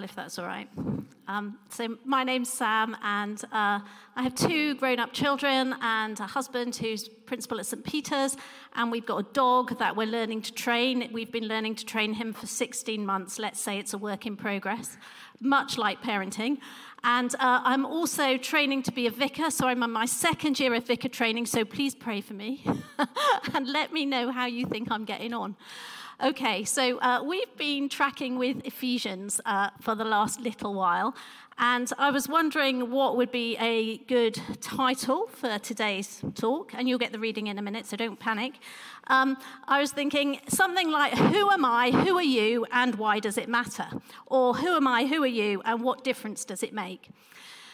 if that's all right. Um, so, my name's Sam, and uh, I have two grown up children and a husband who's principal at St. Peter's, and we've got a dog that we're learning to train. We've been learning to train him for 16 months. Let's say it's a work in progress, much like parenting. And uh, I'm also training to be a vicar, so I'm on my second year of vicar training, so please pray for me and let me know how you think I'm getting on. Okay, so uh, we've been tracking with Ephesians uh, for the last little while, and I was wondering what would be a good title for today's talk, and you'll get the reading in a minute, so don't panic. Um, I was thinking something like, Who am I, who are you, and why does it matter? Or Who am I, who are you, and what difference does it make?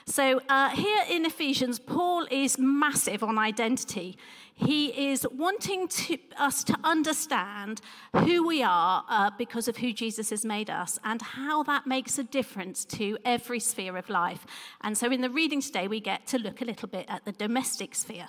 So, uh, here in Ephesians, Paul is massive on identity. He is wanting to, us to understand who we are uh, because of who Jesus has made us and how that makes a difference to every sphere of life. And so in the reading today, we get to look a little bit at the domestic sphere.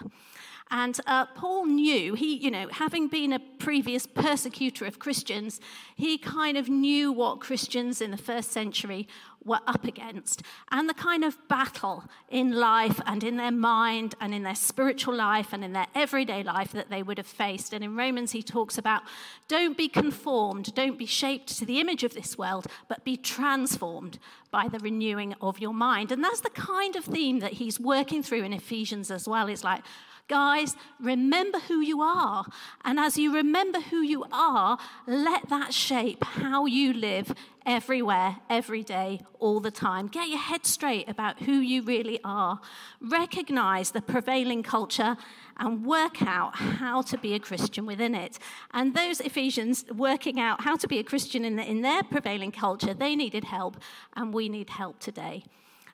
And uh, Paul knew, he, you know, having been a previous persecutor of Christians, he kind of knew what Christians in the first century were up against and the kind of battle in life and in their mind and in their spiritual life and in their everyday life that they would have faced. And in Romans, he talks about don't be conformed, don't be shaped to the image of this world, but be transformed by the renewing of your mind. And that's the kind of theme that he's working through in Ephesians as well. It's like, Guys, remember who you are. And as you remember who you are, let that shape how you live everywhere, every day, all the time. Get your head straight about who you really are. Recognize the prevailing culture and work out how to be a Christian within it. And those Ephesians working out how to be a Christian in, the, in their prevailing culture, they needed help, and we need help today.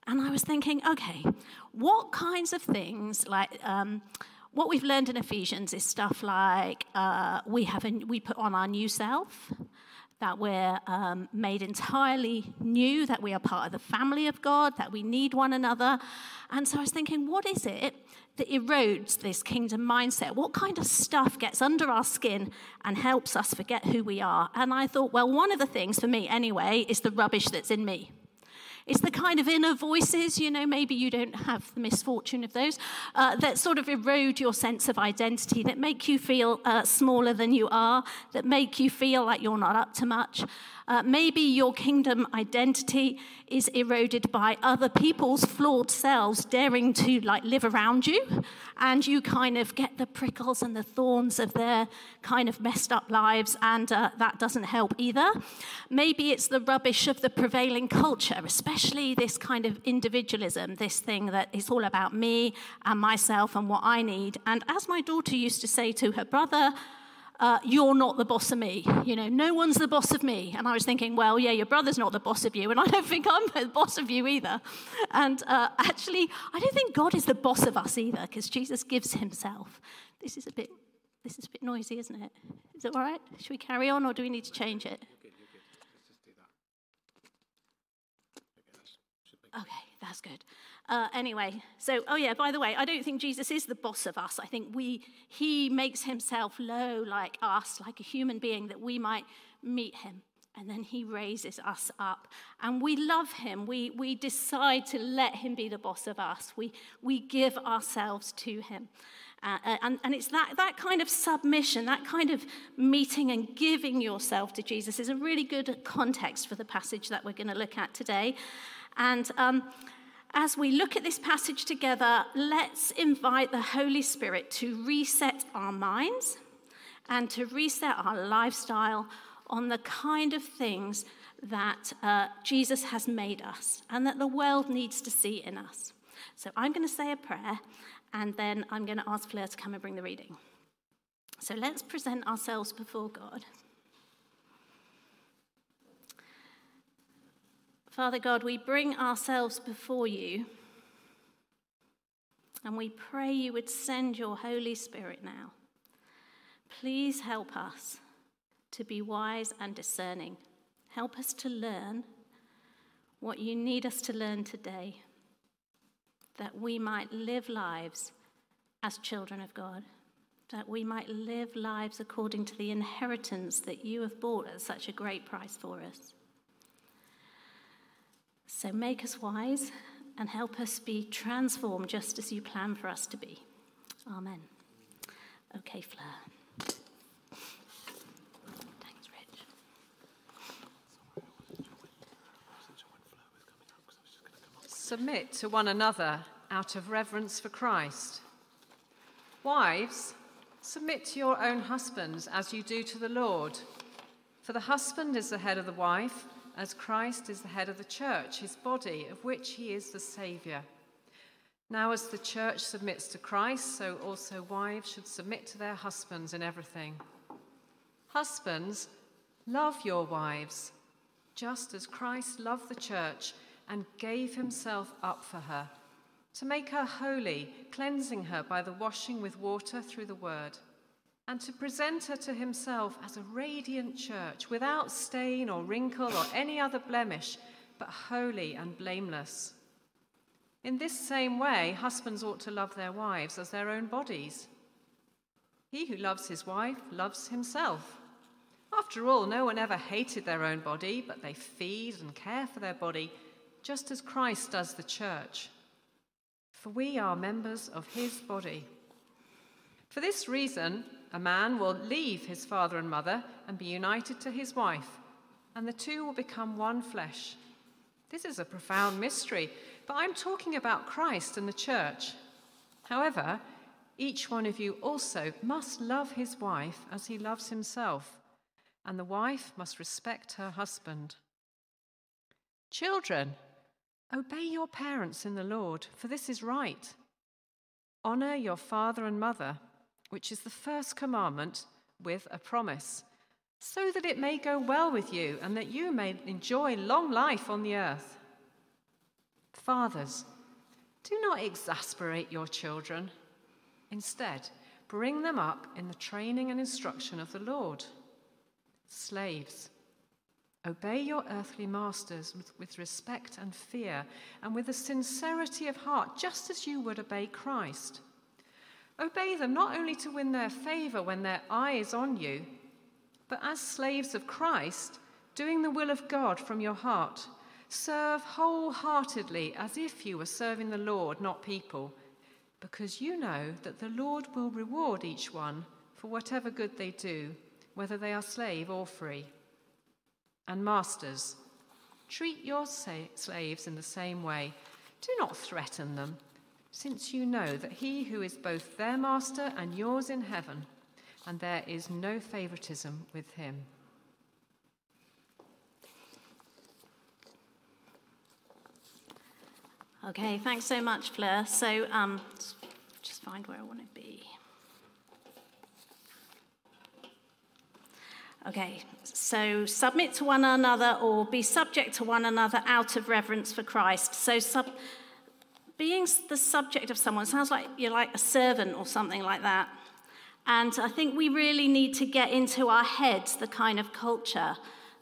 And I was thinking, okay, what kinds of things, like um, what we've learned in Ephesians is stuff like uh, we, have a, we put on our new self, that we're um, made entirely new, that we are part of the family of God, that we need one another. And so I was thinking, what is it that erodes this kingdom mindset? What kind of stuff gets under our skin and helps us forget who we are? And I thought, well, one of the things for me anyway is the rubbish that's in me. It's the kind of inner voices, you know, maybe you don't have the misfortune of those, uh, that sort of erode your sense of identity, that make you feel uh, smaller than you are, that make you feel like you're not up to much. Uh, maybe your kingdom identity is eroded by other people's flawed selves daring to like live around you, and you kind of get the prickles and the thorns of their kind of messed up lives, and uh, that doesn't help either. Maybe it's the rubbish of the prevailing culture, especially this kind of individualism, this thing that it's all about me and myself and what I need. And as my daughter used to say to her brother, uh, you're not the boss of me. You know, no one's the boss of me. And I was thinking, well, yeah, your brother's not the boss of you, and I don't think I'm the boss of you either. And uh, actually, I don't think God is the boss of us either, because Jesus gives himself. This is a bit, this is a bit noisy, isn't it? Is it all right? Should we carry on, or do we need to change it? Okay, that's good. Uh, anyway, so, oh yeah, by the way, I don't think Jesus is the boss of us. I think we, he makes himself low like us, like a human being, that we might meet him. And then he raises us up. And we love him. We, we decide to let him be the boss of us. We, we give ourselves to him. Uh, uh and, and it's that, that kind of submission, that kind of meeting and giving yourself to Jesus is a really good context for the passage that we're going to look at today. And um, as we look at this passage together, let's invite the Holy Spirit to reset our minds and to reset our lifestyle on the kind of things that uh, Jesus has made us and that the world needs to see in us. So I'm going to say a prayer and then I'm going to ask Fleur to come and bring the reading. So let's present ourselves before God. Father God, we bring ourselves before you and we pray you would send your Holy Spirit now. Please help us to be wise and discerning. Help us to learn what you need us to learn today, that we might live lives as children of God, that we might live lives according to the inheritance that you have bought at such a great price for us. So make us wise and help us be transformed just as you plan for us to be. Amen. Okay, Fleur. Thanks, Rich. Submit to one another out of reverence for Christ. Wives, submit to your own husbands as you do to the Lord. For the husband is the head of the wife, as Christ is the head of the church, his body, of which he is the Saviour. Now, as the church submits to Christ, so also wives should submit to their husbands in everything. Husbands, love your wives, just as Christ loved the church and gave himself up for her, to make her holy, cleansing her by the washing with water through the word and to present her to himself as a radiant church, without stain or wrinkle or any other blemish, but holy and blameless. In this same way, husbands ought to love their wives as their own bodies. He who loves his wife loves himself. After all, no one ever hated their own body, but they feed and care for their body, just as Christ does the church. For we are members of his body. For this reason, a man will leave his father and mother and be united to his wife, and the two will become one flesh. This is a profound mystery, but I'm talking about Christ and the church. However, each one of you also must love his wife as he loves himself, and the wife must respect her husband. Children, obey your parents in the Lord, for this is right. Honor your father and mother which is the first commandment with a promise, so that it may go well with you and that you may enjoy long life on the earth. Fathers, do not exasperate your children. Instead, bring them up in the training and instruction of the Lord. Slaves, obey your earthly masters with, with, respect and fear, and with a sincerity of heart, just as you would obey Christ Obey them not only to win their favor when their eye is on you, but as slaves of Christ, doing the will of God from your heart. Serve wholeheartedly as if you were serving the Lord, not people, because you know that the Lord will reward each one for whatever good they do, whether they are slave or free. And masters, treat your slaves in the same way. Do not threaten them since you know that he who is both their master and yours in heaven, and there is no favoritism with him. Okay, thanks so much, Fleur. So, um, just find where I want to be. Okay, so submit to one another or be subject to one another out of reverence for Christ. So, sub- being the subject of someone sounds like you're like a servant or something like that. And I think we really need to get into our heads the kind of culture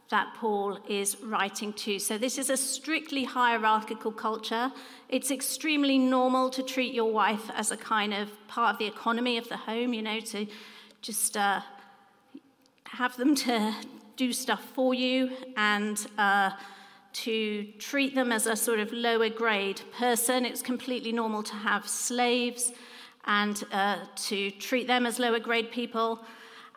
that Paul is writing to. So, this is a strictly hierarchical culture. It's extremely normal to treat your wife as a kind of part of the economy of the home, you know, to just uh, have them to do stuff for you and uh, to treat them as a sort of lower grade person. It's completely normal to have slaves and uh, to treat them as lower grade people.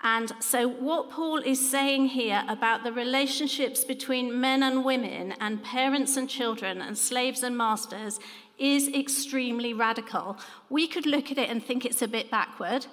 And so, what Paul is saying here about the relationships between men and women, and parents and children, and slaves and masters is extremely radical. We could look at it and think it's a bit backward.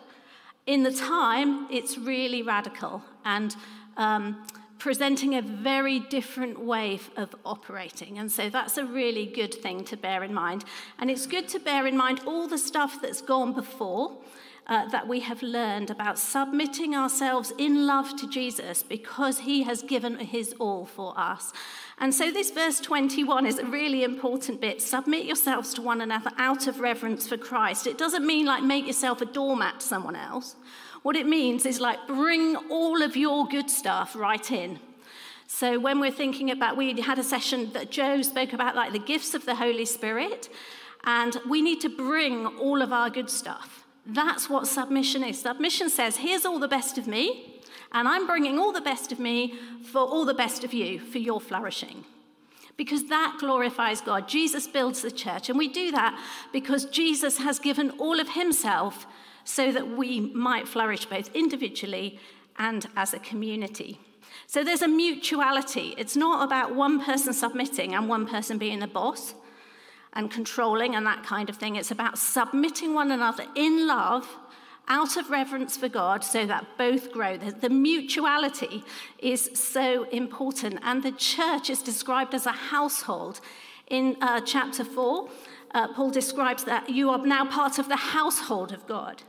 In the time, it's really radical. And um, presenting a very different way of operating. And so that's a really good thing to bear in mind. And it's good to bear in mind all the stuff that's gone before. Uh, that we have learned about submitting ourselves in love to Jesus because he has given his all for us. And so, this verse 21 is a really important bit. Submit yourselves to one another out of reverence for Christ. It doesn't mean like make yourself a doormat to someone else. What it means is like bring all of your good stuff right in. So when we're thinking about, we had a session that Joe spoke about like the gifts of the Holy Spirit, and we need to bring all of our good stuff. That's what submission is. Submission says, here's all the best of me, and I'm bringing all the best of me for all the best of you, for your flourishing. because that glorifies God. Jesus builds the church, and we do that because Jesus has given all of himself so that we might flourish both individually and as a community. So there's a mutuality. It's not about one person submitting and one person being the boss and controlling and that kind of thing. It's about submitting one another in love out of reverence for God so that both grow. The, the, mutuality is so important. And the church is described as a household. In uh, chapter 4, uh, Paul describes that you are now part of the household of God.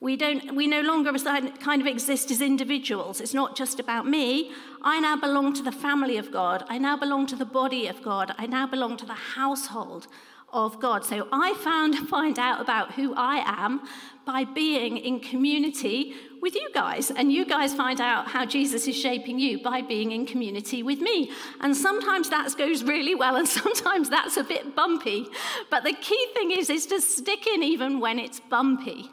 We, don't, we no longer kind of exist as individuals. It's not just about me. I now belong to the family of God. I now belong to the body of God. I now belong to the household of God. So I found find out about who I am by being in community with you guys. And you guys find out how Jesus is shaping you by being in community with me. And sometimes that goes really well, and sometimes that's a bit bumpy. But the key thing is, is to stick in even when it's bumpy.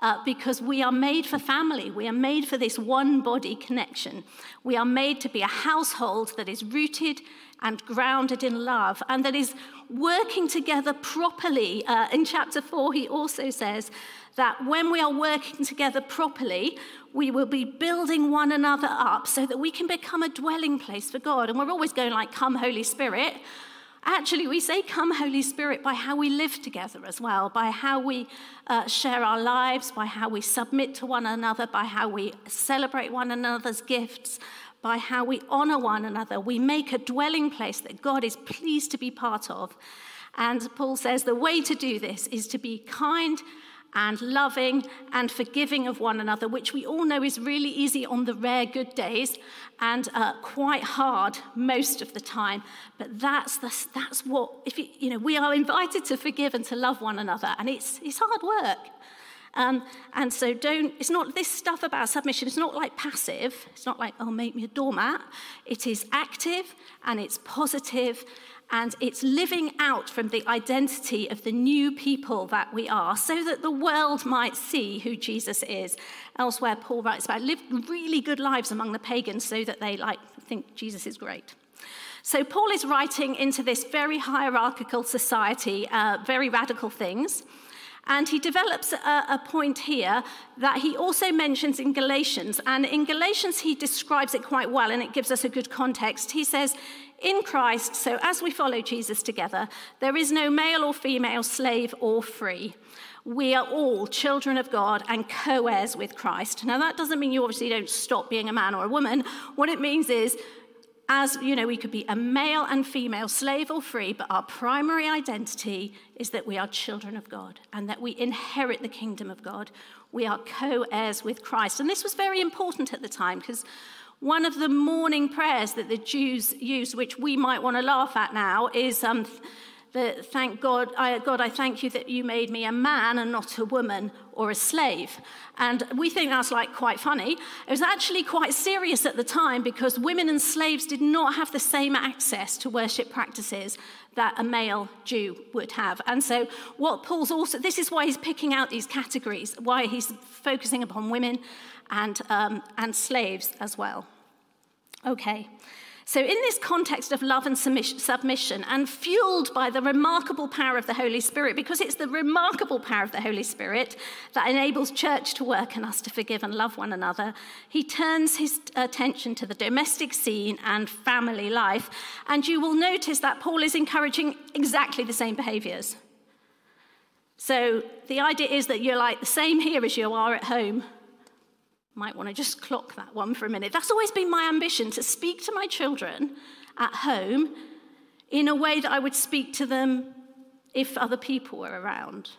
Uh, because we are made for family. We are made for this one body connection. We are made to be a household that is rooted and grounded in love and that is working together properly. Uh, in chapter 4, he also says that when we are working together properly, we will be building one another up so that we can become a dwelling place for God. And we're always going like, Come, Holy Spirit. Actually, we say, Come, Holy Spirit, by how we live together as well, by how we uh, share our lives, by how we submit to one another, by how we celebrate one another's gifts, by how we honor one another. We make a dwelling place that God is pleased to be part of. And Paul says the way to do this is to be kind and loving and forgiving of one another, which we all know is really easy on the rare good days and uh, quite hard most of the time. But that's, the, that's what, if you, you know, we are invited to forgive and to love one another, and it's, it's hard work. Um, and so don't, it's not this stuff about submission, it's not like passive. It's not like, oh, make me a doormat. It is active and it's positive and it's living out from the identity of the new people that we are so that the world might see who Jesus is. Elsewhere, Paul writes about live really good lives among the pagans so that they like think Jesus is great. So Paul is writing into this very hierarchical society, uh, very radical things. And he develops a, a, point here that he also mentions in Galatians. And in Galatians, he describes it quite well, and it gives us a good context. He says, In Christ, so as we follow Jesus together, there is no male or female, slave or free. We are all children of God and co heirs with Christ. Now, that doesn't mean you obviously don't stop being a man or a woman. What it means is as you know, we could be a male and female, slave or free, but our primary identity is that we are children of God and that we inherit the kingdom of God. We are co heirs with Christ. And this was very important at the time because one of the morning prayers that the Jews used, which we might want to laugh at now, is um, that thank God, I, God, I thank you that you made me a man and not a woman or a slave. And we think that's like quite funny. It was actually quite serious at the time because women and slaves did not have the same access to worship practices that a male Jew would have. And so, what Paul's also, this is why he's picking out these categories, why he's focusing upon women and, um, and slaves as well. Okay. So, in this context of love and submission, and fueled by the remarkable power of the Holy Spirit, because it's the remarkable power of the Holy Spirit that enables church to work and us to forgive and love one another, he turns his attention to the domestic scene and family life. And you will notice that Paul is encouraging exactly the same behaviors. So, the idea is that you're like the same here as you are at home might want to just clock that one for a minute. That's always been my ambition to speak to my children at home in a way that I would speak to them if other people were around.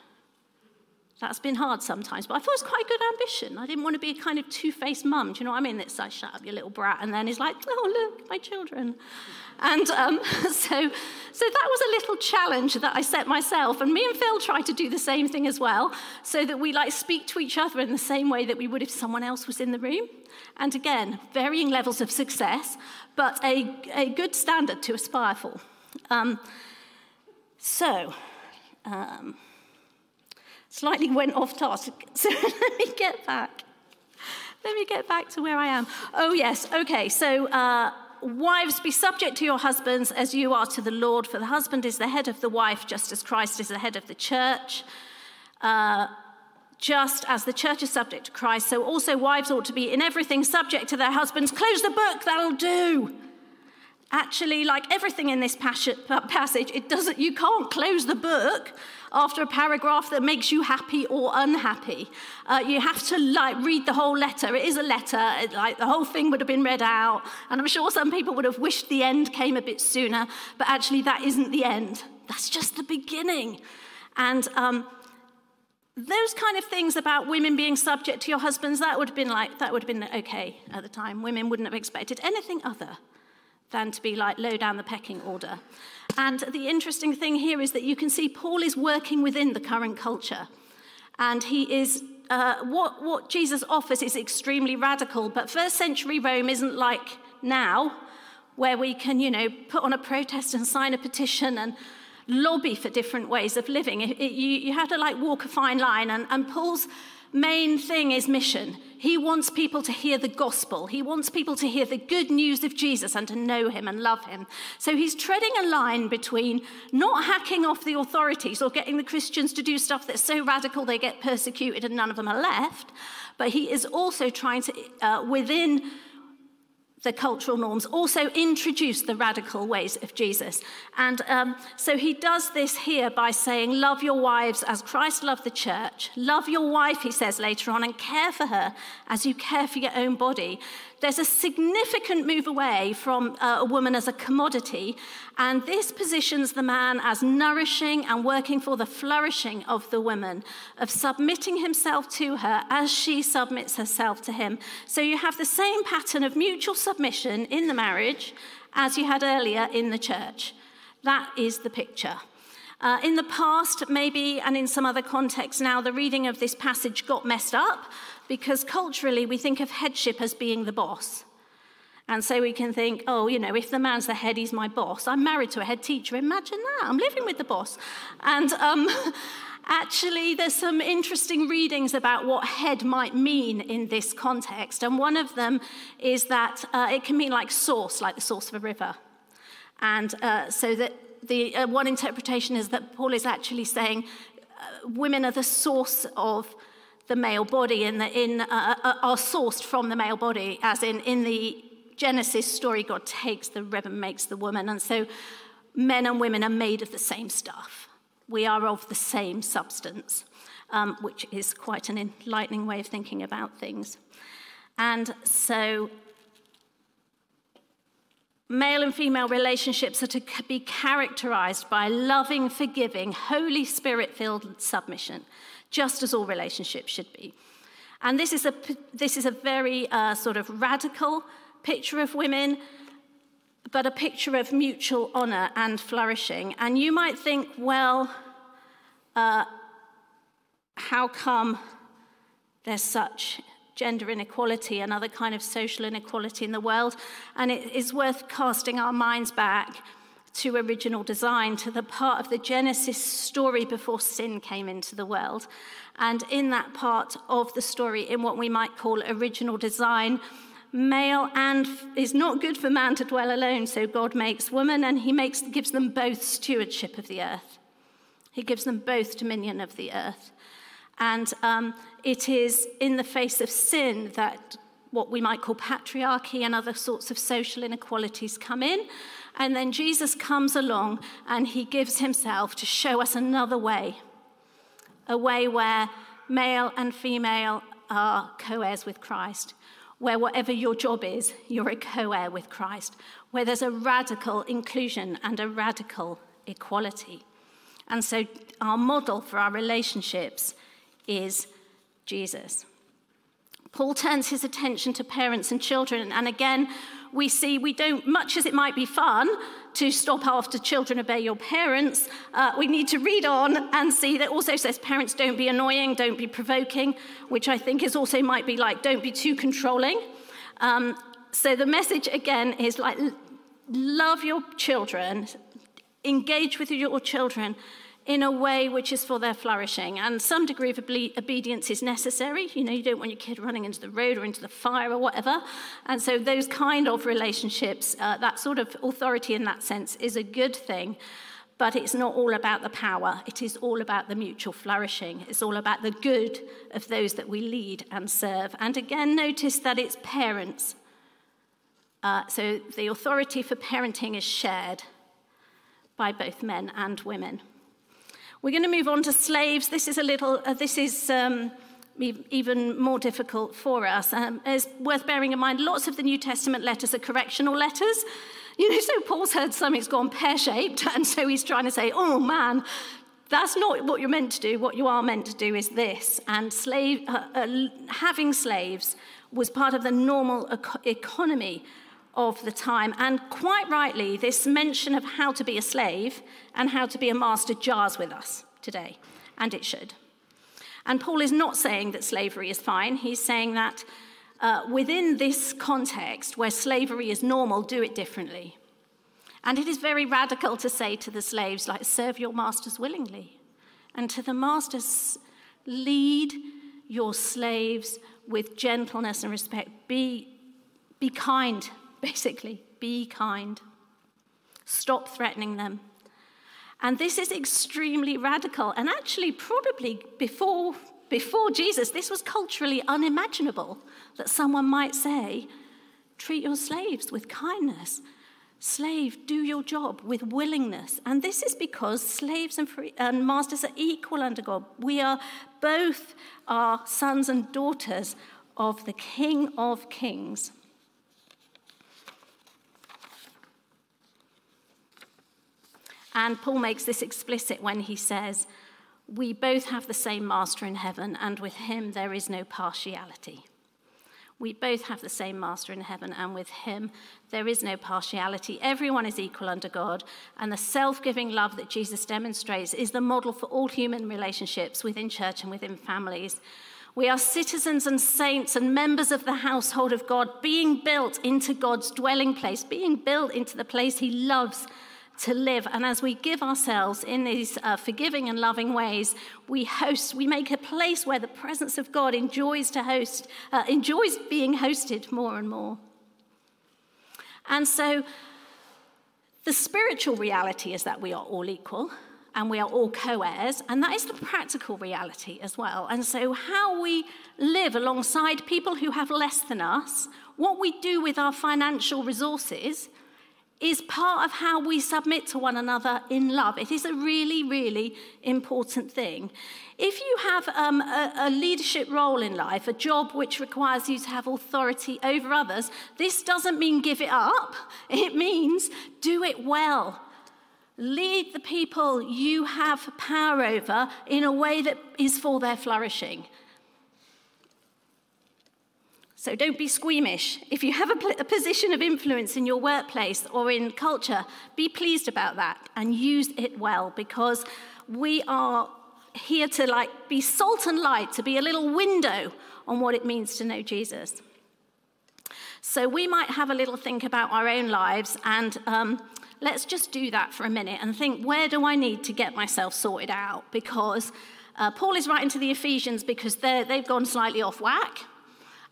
That's been hard sometimes, but I thought it was quite a good ambition. I didn't want to be a kind of two faced mum. Do you know what I mean? It's like, shut up, you little brat. And then he's like, oh, look, my children. And um, so, so that was a little challenge that I set myself. And me and Phil tried to do the same thing as well, so that we like speak to each other in the same way that we would if someone else was in the room. And again, varying levels of success, but a, a good standard to aspire for. Um, so, um, slightly went off task. So let me get back. Let me get back to where I am. Oh, yes. Okay. So, uh, wives, be subject to your husbands as you are to the Lord, for the husband is the head of the wife, just as Christ is the head of the church. Uh, just as the church is subject to Christ, so also wives ought to be in everything subject to their husbands. Close the book, that'll do. Actually, like everything in this passage, it doesn't, you can't close the book after a paragraph that makes you happy or unhappy. Uh, you have to like read the whole letter. It is a letter. It, like the whole thing would have been read out, and I'm sure some people would have wished the end came a bit sooner. But actually, that isn't the end. That's just the beginning. And um, those kind of things about women being subject to your husbands, that would have been like that would have been okay at the time. Women wouldn't have expected anything other than to be like low down the pecking order. And the interesting thing here is that you can see Paul is working within the current culture. And he is, uh, what, what Jesus offers is extremely radical, but first century Rome isn't like now, where we can, you know, put on a protest and sign a petition and lobby for different ways of living. It, it, you, you have to like walk a fine line, and, and Paul's main thing is mission. He wants people to hear the gospel. He wants people to hear the good news of Jesus and to know him and love him. So he's treading a line between not hacking off the authorities or getting the Christians to do stuff that's so radical they get persecuted and none of them are left, but he is also trying to, uh, within the cultural norms, also introduce the radical ways of Jesus. And um, so he does this here by saying, Love your wives as Christ loved the church. Love your wife, he says later on, and care for her as you care for your own body there's a significant move away from uh, a woman as a commodity, and this positions the man as nourishing and working for the flourishing of the woman, of submitting himself to her as she submits herself to him. So you have the same pattern of mutual submission in the marriage as you had earlier in the church. That is the picture. Uh, in the past, maybe, and in some other contexts now, the reading of this passage got messed up because culturally we think of headship as being the boss. And so we can think, oh, you know, if the man's the head, he's my boss. I'm married to a head teacher. Imagine that. I'm living with the boss. And um, actually, there's some interesting readings about what head might mean in this context. And one of them is that uh, it can mean like source, like the source of a river. And uh, so that the uh, one interpretation is that Paul is actually saying uh, women are the source of the male body and in, uh, uh, are sourced from the male body, as in in the Genesis story, God takes the rib and makes the woman. And so men and women are made of the same stuff. We are of the same substance, um, which is quite an enlightening way of thinking about things. And so male and female relationships are to be characterized by loving, forgiving, Holy Spirit filled submission just as all relationships should be. And this is a, this is a very uh, sort of radical picture of women, but a picture of mutual honor and flourishing. And you might think, well, uh, how come there's such gender inequality and other kind of social inequality in the world? And it is worth casting our minds back to original design, to the part of the Genesis story before sin came into the world. And in that part of the story, in what we might call original design, male and is not good for man to dwell alone, so God makes woman and he makes, gives them both stewardship of the earth. He gives them both dominion of the earth. And um, it is in the face of sin that what we might call patriarchy and other sorts of social inequalities come in. And then Jesus comes along and he gives himself to show us another way a way where male and female are co heirs with Christ, where whatever your job is, you're a co heir with Christ, where there's a radical inclusion and a radical equality. And so our model for our relationships is Jesus. Paul turns his attention to parents and children, and again, we see we don't, much as it might be fun to stop after children obey your parents, uh, we need to read on and see that also says parents don't be annoying, don't be provoking, which I think is also might be like don't be too controlling. Um, so the message again is like love your children, engage with your children in a way which is for their flourishing. And some degree of obedience is necessary. You know, you don't want your kid running into the road or into the fire or whatever. And so, those kind of relationships, uh, that sort of authority in that sense, is a good thing. But it's not all about the power, it is all about the mutual flourishing. It's all about the good of those that we lead and serve. And again, notice that it's parents. Uh, so, the authority for parenting is shared by both men and women. We're going to move on to slaves. This is a little, uh, this is um, even more difficult for us. Um, it's worth bearing in mind lots of the New Testament letters are correctional letters. You know, so Paul's heard something's gone pear shaped, and so he's trying to say, oh man, that's not what you're meant to do. What you are meant to do is this. And slave, uh, uh, having slaves was part of the normal eco- economy of the time. And quite rightly, this mention of how to be a slave and how to be a master jars with us today, and it should. And Paul is not saying that slavery is fine. He's saying that uh, within this context where slavery is normal, do it differently. And it is very radical to say to the slaves, like, serve your masters willingly. And to the masters, lead your slaves with gentleness and respect. Be, be kind basically, be kind. Stop threatening them. And this is extremely radical. And actually, probably before, before Jesus, this was culturally unimaginable that someone might say, treat your slaves with kindness. Slave, do your job with willingness. And this is because slaves and, free, and masters are equal under God. We are both our sons and daughters of the King of Kings. And Paul makes this explicit when he says, We both have the same master in heaven, and with him there is no partiality. We both have the same master in heaven, and with him there is no partiality. Everyone is equal under God, and the self giving love that Jesus demonstrates is the model for all human relationships within church and within families. We are citizens and saints and members of the household of God, being built into God's dwelling place, being built into the place He loves to live. And as we give ourselves in these uh, forgiving and loving ways, we host, we make a place where the presence of God enjoys to host, uh, enjoys being hosted more and more. And so the spiritual reality is that we are all equal and we are all co heirs, and that is the practical reality as well. And so, how we live alongside people who have less than us, what we do with our financial resources, is part of how we submit to one another in love. It is a really, really important thing. If you have um, a, a, leadership role in life, a job which requires you to have authority over others, this doesn't mean give it up. It means do it well. Lead the people you have power over in a way that is for their flourishing. So don't be squeamish. If you have a, a, position of influence in your workplace or in culture, be pleased about that and use it well because we are here to like be salt and light, to be a little window on what it means to know Jesus. So we might have a little think about our own lives and um, let's just do that for a minute and think where do I need to get myself sorted out? Because uh, Paul is writing to the Ephesians because they've gone slightly off whack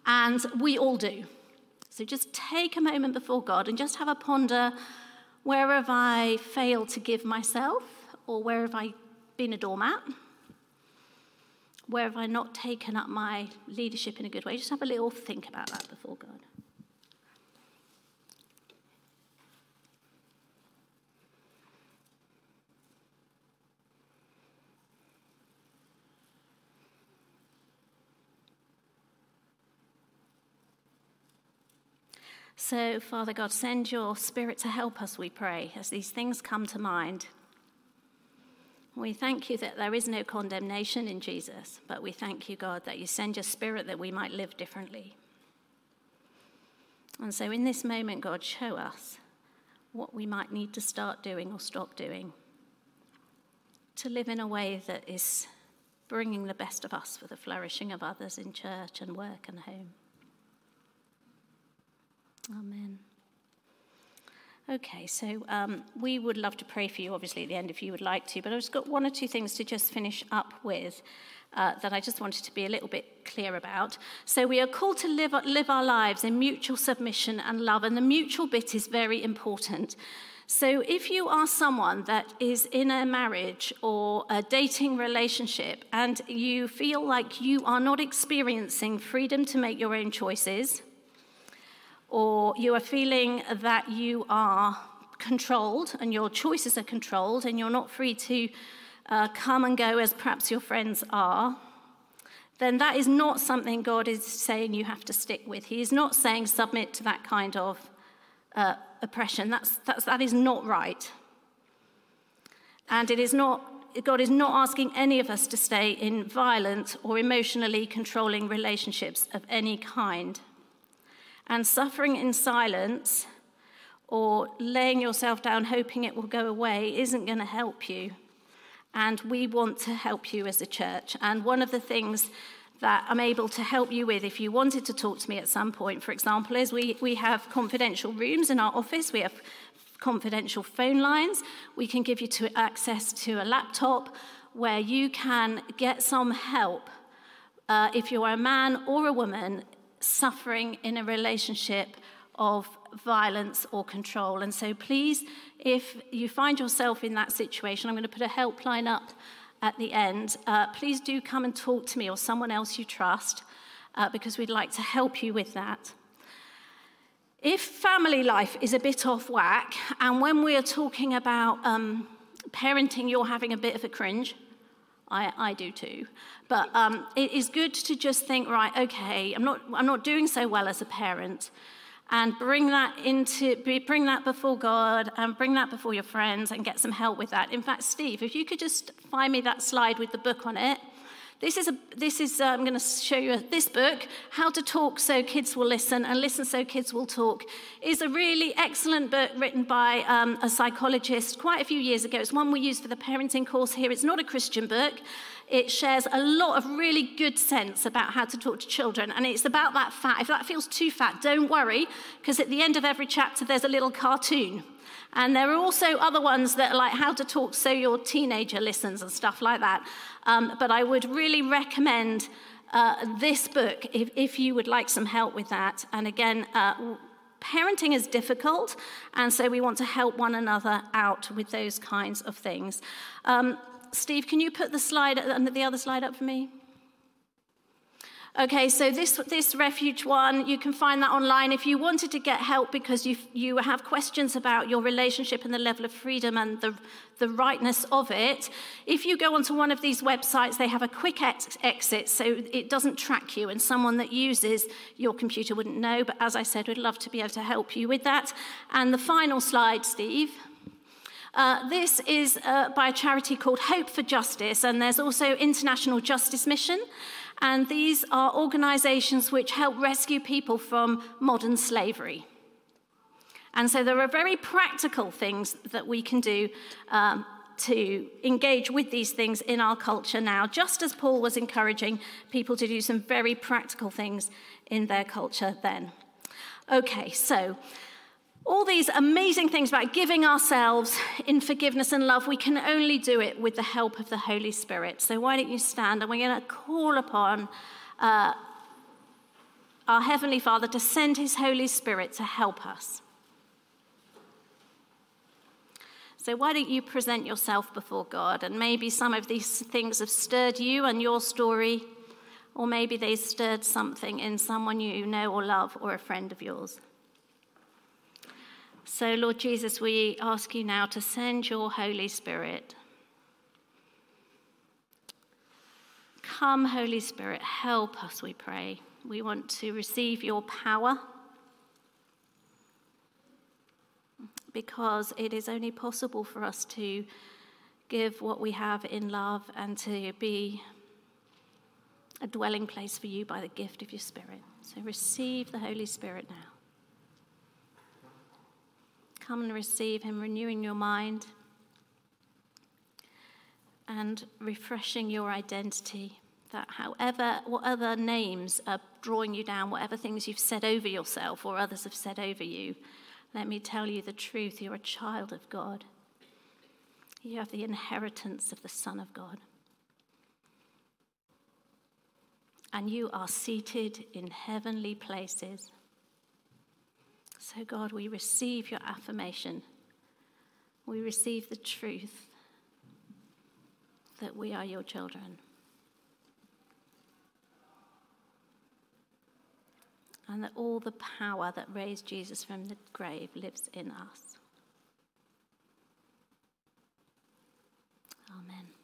and we all do. So just take a moment before God and just have a ponder where have I failed to give myself, or where have I been a doormat? Where have I not taken up my leadership in a good way? Just have a little think about that before God. So, Father God, send your Spirit to help us, we pray, as these things come to mind. We thank you that there is no condemnation in Jesus, but we thank you, God, that you send your Spirit that we might live differently. And so, in this moment, God, show us what we might need to start doing or stop doing to live in a way that is bringing the best of us for the flourishing of others in church and work and home. Amen. Okay, so um, we would love to pray for you, obviously, at the end if you would like to, but I've just got one or two things to just finish up with uh, that I just wanted to be a little bit clear about. So, we are called to live, live our lives in mutual submission and love, and the mutual bit is very important. So, if you are someone that is in a marriage or a dating relationship and you feel like you are not experiencing freedom to make your own choices, or you are feeling that you are controlled and your choices are controlled and you're not free to uh, come and go as perhaps your friends are, then that is not something God is saying you have to stick with. He is not saying submit to that kind of uh, oppression. That's, that's, that is not right. And it is not, God is not asking any of us to stay in violent or emotionally controlling relationships of any kind. And suffering in silence or laying yourself down hoping it will go away isn't going to help you. And we want to help you as a church. And one of the things that I'm able to help you with if you wanted to talk to me at some point, for example, is we, we have confidential rooms in our office. We have confidential phone lines. We can give you to access to a laptop where you can get some help uh, if you're a man or a woman suffering in a relationship of violence or control. And so, please, if you find yourself in that situation, I'm going to put a helpline up at the end. Uh, please do come and talk to me or someone else you trust uh, because we'd like to help you with that. If family life is a bit off whack, and when we are talking about um, parenting, you're having a bit of a cringe, I, I do too. But um, it is good to just think, right, okay, I'm not, I'm not doing so well as a parent. And bring that into bring that before God and bring that before your friends and get some help with that. In fact, Steve, if you could just find me that slide with the book on it. This is, a, this is uh, I'm going to show you this book, How to Talk So Kids Will Listen and Listen So Kids Will Talk, is a really excellent book written by um, a psychologist quite a few years ago. It's one we use for the parenting course here. It's not a Christian book. It shares a lot of really good sense about how to talk to children. And it's about that fat. If that feels too fat, don't worry, because at the end of every chapter, there's a little cartoon. And there are also other ones that are like how to talk so your teenager listens and stuff like that. Um, but I would really recommend uh, this book if, if, you would like some help with that. And again, uh, parenting is difficult, and so we want to help one another out with those kinds of things. Um, Steve, can you put the slide, the other slide up for me? Okay, so this, this refuge one, you can find that online. If you wanted to get help because you, you have questions about your relationship and the level of freedom and the, the rightness of it, if you go onto one of these websites, they have a quick ex- exit so it doesn't track you, and someone that uses your computer wouldn't know. But as I said, we'd love to be able to help you with that. And the final slide, Steve. Uh, this is uh, by a charity called Hope for Justice, and there's also International Justice Mission. And these are organizations which help rescue people from modern slavery. And so there are very practical things that we can do um, to engage with these things in our culture now, just as Paul was encouraging people to do some very practical things in their culture then. Okay, so all these amazing things about giving ourselves in forgiveness and love, we can only do it with the help of the Holy Spirit. So, why don't you stand and we're going to call upon uh, our Heavenly Father to send His Holy Spirit to help us. So, why don't you present yourself before God? And maybe some of these things have stirred you and your story, or maybe they stirred something in someone you know or love or a friend of yours. So, Lord Jesus, we ask you now to send your Holy Spirit. Come, Holy Spirit, help us, we pray. We want to receive your power because it is only possible for us to give what we have in love and to be a dwelling place for you by the gift of your Spirit. So receive the Holy Spirit now. Come and receive Him, renewing your mind and refreshing your identity. That however, whatever names are drawing you down, whatever things you've said over yourself or others have said over you, Let me tell you the truth you're a child of God. You have the inheritance of the Son of God. And you are seated in heavenly places. So, God, we receive your affirmation. We receive the truth that we are your children. And that all the power that raised Jesus from the grave lives in us. Amen.